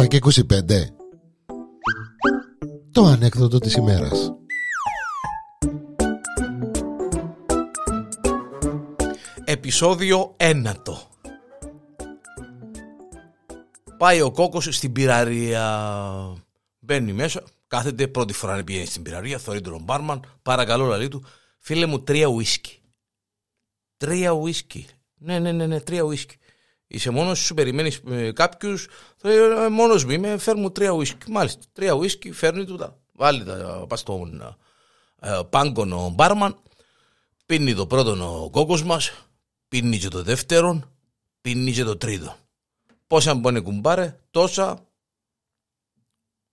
7 και 25 Το ανέκδοτο της ημέρας. Επισόδιο ένατο. Πάει ο κόκκος στην πυραρία Μπαίνει μέσα Κάθεται πρώτη φορά να πηγαίνει στην πυραρία Θωρεί τον μπάρμαν. Παρακαλώ λαλή του Φίλε μου τρία ουίσκι Τρία ουίσκι. Ναι ναι ναι, ναι τρία ουίσκι Είσαι μόνος σου, περιμένεις ε, κάποιους. Ε, μόνος μου είμαι, φέρνει τρία ουίσκι. Μάλιστα, τρία ουίσκι φέρνει του τα. Βάλει τα, πας στον ε, πάγκονο μπάρμαν. Πίνει το πρώτο ο κόκος μας. Πίνει και το δεύτερο. Πίνει και το τρίτο. Πόσα μπορεί κουμπάρε, τόσα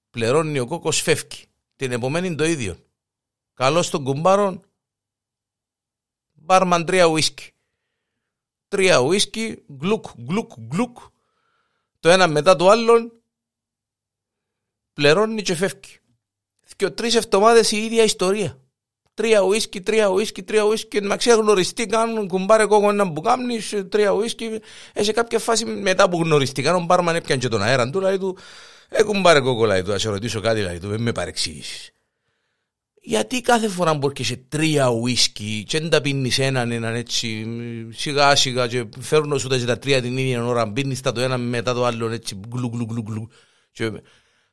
πληρώνει ο κόκος, φεύγει. Την επομένη το ίδιο. Καλός στον κουμπάρον, μπάρμαν τρία ουίσκι τρία ουίσκι, γκλουκ, γκλουκ, γκλουκ, το ένα μετά το άλλο, πληρώνει και φεύγει. Και τρεις εβδομάδες η ίδια ιστορία. Τρία ουίσκι, τρία ουίσκι, τρία ουίσκι. Να γνωριστήκαν, κουμπάρε Κόκο είντα μπου κάμνεις, τρία ουίσκι. Ε, σε κάποια φάση μετά που γνωριστήκαν, ο μπάρμαν έπιανε και τον αέρα του, λέει του, ε, κουμπάρε Κόκο, λέει του, ας σε ρωτήσω κάτι, λέει του, μεν παρεξήγηση γιατί κάθε φορά μπορεί και σε τρία ουίσκι και δεν τα πίνεις έναν έναν έτσι σιγά σιγά και φέρνω σου τα τρία την ίδια ώρα πίνεις τα το ένα μετά το άλλο έτσι γλου γλου γλου γλου. Και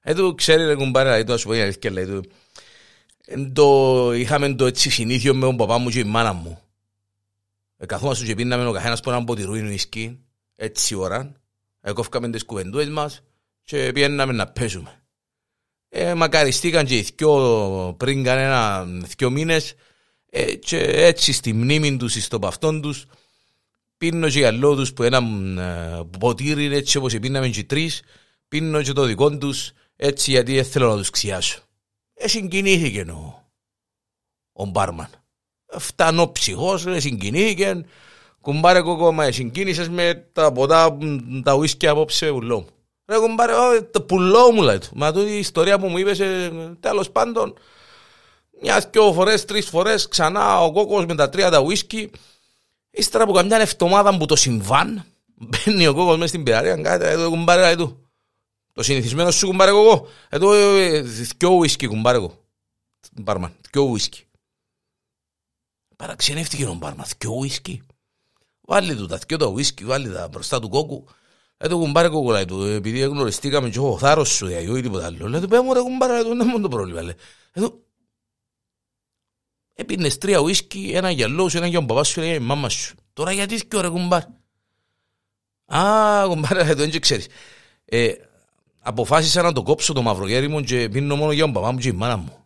εδώ ξέρει ρε κουμπάρε εδώ σου πω η αλήθεια λέει το, είχαμε το έτσι συνήθιο με τον παπά μου και η μάνα μου. Ε, καθόμαστε και πίναμε ο καθένας που έναν ποτηρούιν ουίσκι έτσι ώρα. Έκοφκαμε τις κουβεντούες μας και πιέναμε να πέσουμε ε, μακαριστήκαν και οι δυο πριν κανένα δυο μήνες ε, και έτσι στη μνήμη τους, στο παυτόν τους πίνω και γυαλό τους που ένα ε, ποτήρι έτσι όπως πίναμε και τρεις πίνω και το δικό τους έτσι γιατί δεν θέλω να τους ξιάσω. Ε, συγκινήθηκε ο, ο μπάρμαν. Φτάνω ψυχός, ε, συγκινήθηκε. Κουμπάρε κοκόμα, ε, συγκίνησες με τα ποτά, τα ουίσκια απόψε ουλό μου. Ρε κουμπάρε, το πουλό μου λέει του. Μα τούτη η ιστορία που μου είπες, τέλος πάντων, μιας δυο φορές, τρεις φορές, ξανά ο κόκκος με τα τρία τα ουίσκι. Ύστερα από καμιά εβδομάδα που το συμβάν, μπαίνει ο κόκκος μέσα στην πειραρία, κάτι, εδώ κουμπάρε λέει του. Το συνηθισμένο σου κουμπάρε εγώ, εδώ δυο ουίσκι κουμπάρε εγώ. Μπάρμαν, δυο ουίσκι. Παραξενεύτηκε ο Μπάρμαν, δυο ουίσκι. Βάλει του τα δυο τα ουίσκι, βάλει τα μπροστά του κόκκου. Έτω κουμπάρε κοκολάει του, επειδή γνωριστήκαμε και έχω θάρρος σου ή τίποτα άλλο. Λέω του πέ μου ρε κουμπάρε, δεν είναι το πρόβλημα. Εδώ, έπινες τρία ουίσκι, ένα για λόγους, ένα για τον παπά σου, ένα για η μάμα σου. Τώρα γιατί είσαι ρε κουμπάρε. Α, κουμπάρε, εδώ δεν ξέρεις. Ε, αποφάσισα να το κόψω το μαυρογέρι μου και πίνω μόνο για τον παπά μου και η μάνα μου.